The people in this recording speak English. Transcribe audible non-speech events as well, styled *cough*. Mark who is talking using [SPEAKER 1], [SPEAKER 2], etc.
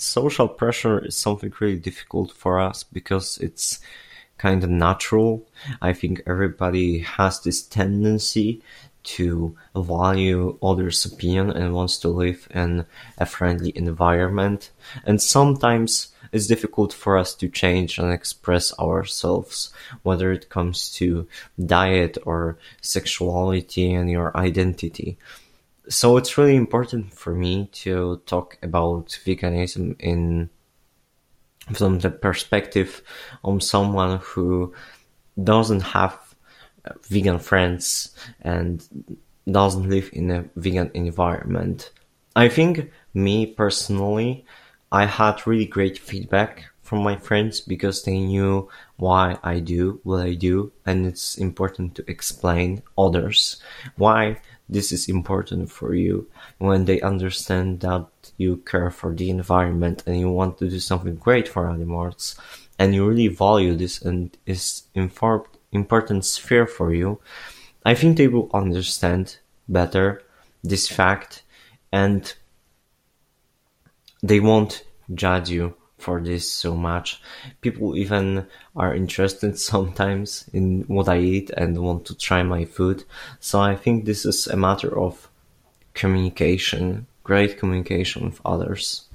[SPEAKER 1] social pressure is something really difficult for us because it's kind of natural. I think everybody has this tendency to value others' opinion and wants to live in a friendly environment. And sometimes it's difficult for us to change and express ourselves, whether it comes to diet or sexuality and your identity. So it's really important for me to talk about veganism in from the perspective of someone who doesn't have uh, vegan friends and doesn't live in a vegan environment. I think me personally, I had really great feedback from my friends because they knew why I do what I do and it's important to explain others why this is important for you. When they understand that you care for the environment and you want to do something great for animals and you really value this and is informed important sphere for you, I think they will understand better this fact and they won't judge you for this so much. People even are interested *laughs* sometimes in what I eat and want to try my food. So I think this is a matter of communication, great communication with others.